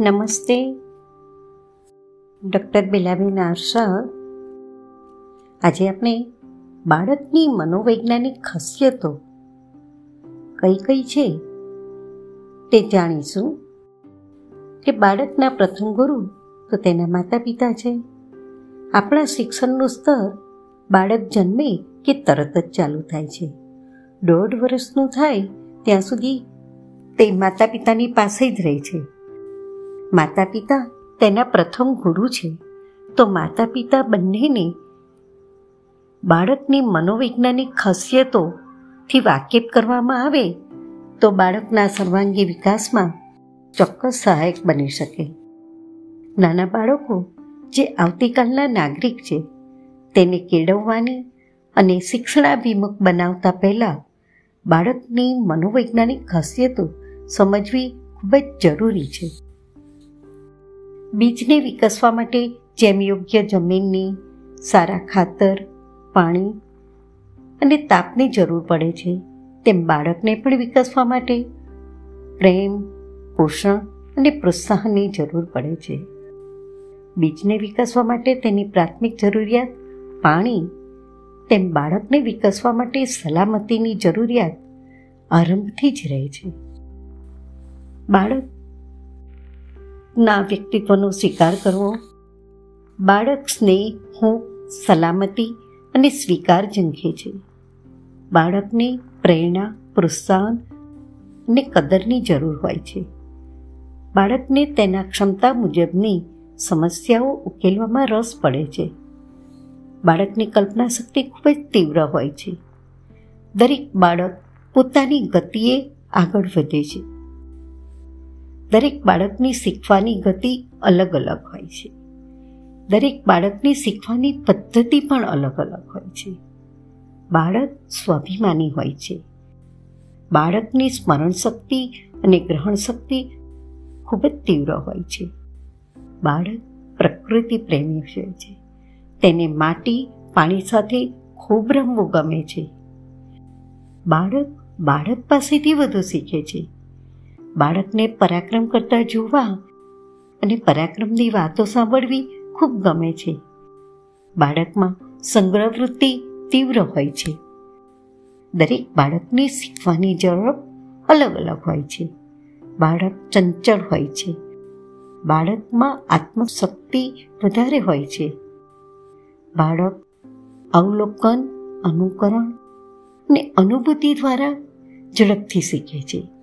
નમસ્તે. ડૉક્ટર બિલાબેન આરશા આજે આપણે બાળકની મનોવૈજ્ઞાનિક ખાસિયતો કઈ કઈ છે તે જાણીશું. કે બાળકના પ્રથમ ગુરુ તો તેના માતા પિતા છે. આપણા શિક્ષણનું સ્તર બાળક જન્મે કે તરત જ ચાલુ થાય છે. દોઢ વર્ષનું થાય ત્યાં સુધી તે માતા પિતાની પાસે જ રહે છે. માતા પિતા તેના પ્રથમ ગુરુ છે. તો માતા પિતા બંનેને બાળકની મનોવૈજ્ઞાનિક ખાસિયતોથી વાકેફ કરવામાં આવે, તો બાળકના સર્વાંગી વિકાસમાં ચોક્કસ સહાયક બની શકે. નાના બાળકો જે આવતીકાલના નાગરિક છે, તેને કેળવવાની અને શિક્ષણાભિમુખ બનાવતા પહેલાં બાળકની મનોવૈજ્ઞાનિક ખાસિયતો સમજવી ખૂબ જ જરૂરી છે. બીજને વિકસવા માટે જેમ યોગ્ય જમીનની, સારા ખાતર, પાણી અને તાપની જરૂર પડે છે, તેમ બાળકને પણ વિકસવા માટે પ્રેમ, પોષણ અને પ્રોત્સાહનની જરૂર પડે છે. બીજને વિકસવા માટે તેની પ્રાથમિક જરૂરિયાત પાણી, તેમ બાળકને વિકસવા માટે સલામતીની જરૂરિયાત આરંભથી જ રહે છે. બાળકના વ્યક્તિત્વનો સ્વીકાર કરવો. બાળક સ્નેહ, હું, સલામતી અને સ્વીકાર ઝંખે છે. બાળકને પ્રેરણા, પ્રોત્સાહન અને કદરની જરૂર હોય છે. બાળકને તેના ક્ષમતા મુજબની સમસ્યાઓ ઉકેલવામાં રસ પડે છે. બાળકની કલ્પના શક્તિ ખૂબ જ તીવ્ર હોય છે. દરેક બાળક પોતાની ગતિએ આગળ વધે છે. દરેક બાળકની શીખવાની ગતિ અલગ અલગ હોય છે. દરેક બાળકની શીખવાની પદ્ધતિ પણ અલગ અલગ હોય છે. બાળક સ્વાભિમાની હોય છે. બાળકની સ્મરણ શક્તિ અને ગ્રહણ શક્તિ ખૂબ જ તીવ્ર હોય છે. બાળક પ્રકૃતિ પ્રેમી હોય છે. તેને માટી, પાણી સાથે ખૂબ રમવું ગમે છે. બાળક બાળક પાસેથી વધુ શીખે છે. બાળકને પરાક્રમ કરતા જોવા અને પરાક્રમની વાતો સાંભળવી ખૂબ ગમે છે. બાળકમાં સંગ્રહ વૃત્તિ તીવ્ર હોય છે. દરેક બાળકની શીખવાની ઝડપ અલગ અલગ હોય છે. બાળક ચંચળ હોય છે. બાળકમાં આત્મશક્તિ વધારે હોય છે. બાળક અવલોકન, અનુકરણ અને અનુભૂતિ દ્વારા ઝડપથી શીખે છે.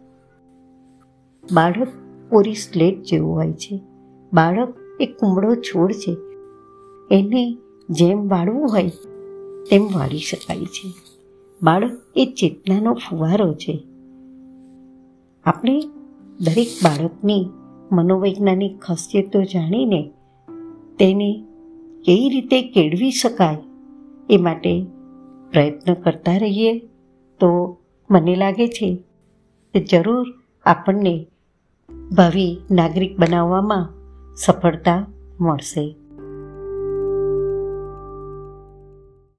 બાળક પૂરી સ્લેટ જેવું હોય છે. બાળક એ કુમળો છોડ છે. એને જેમ વાળવું હોય તેમ વાળી શકાય છે. બાળક એ ચેતનાનો ફુવારો છે. આપણે દરેક બાળકની મનોવૈજ્ઞાનિક ખાસિયતો જાણીને તેને કઈ રીતે કેળવી શકાય એ માટે પ્રયત્ન કરતા રહીએ તો મને લાગે છે કે જરૂર આપણને ભાવિ નાગરિક બનાવવામાં સફળતા મળશે.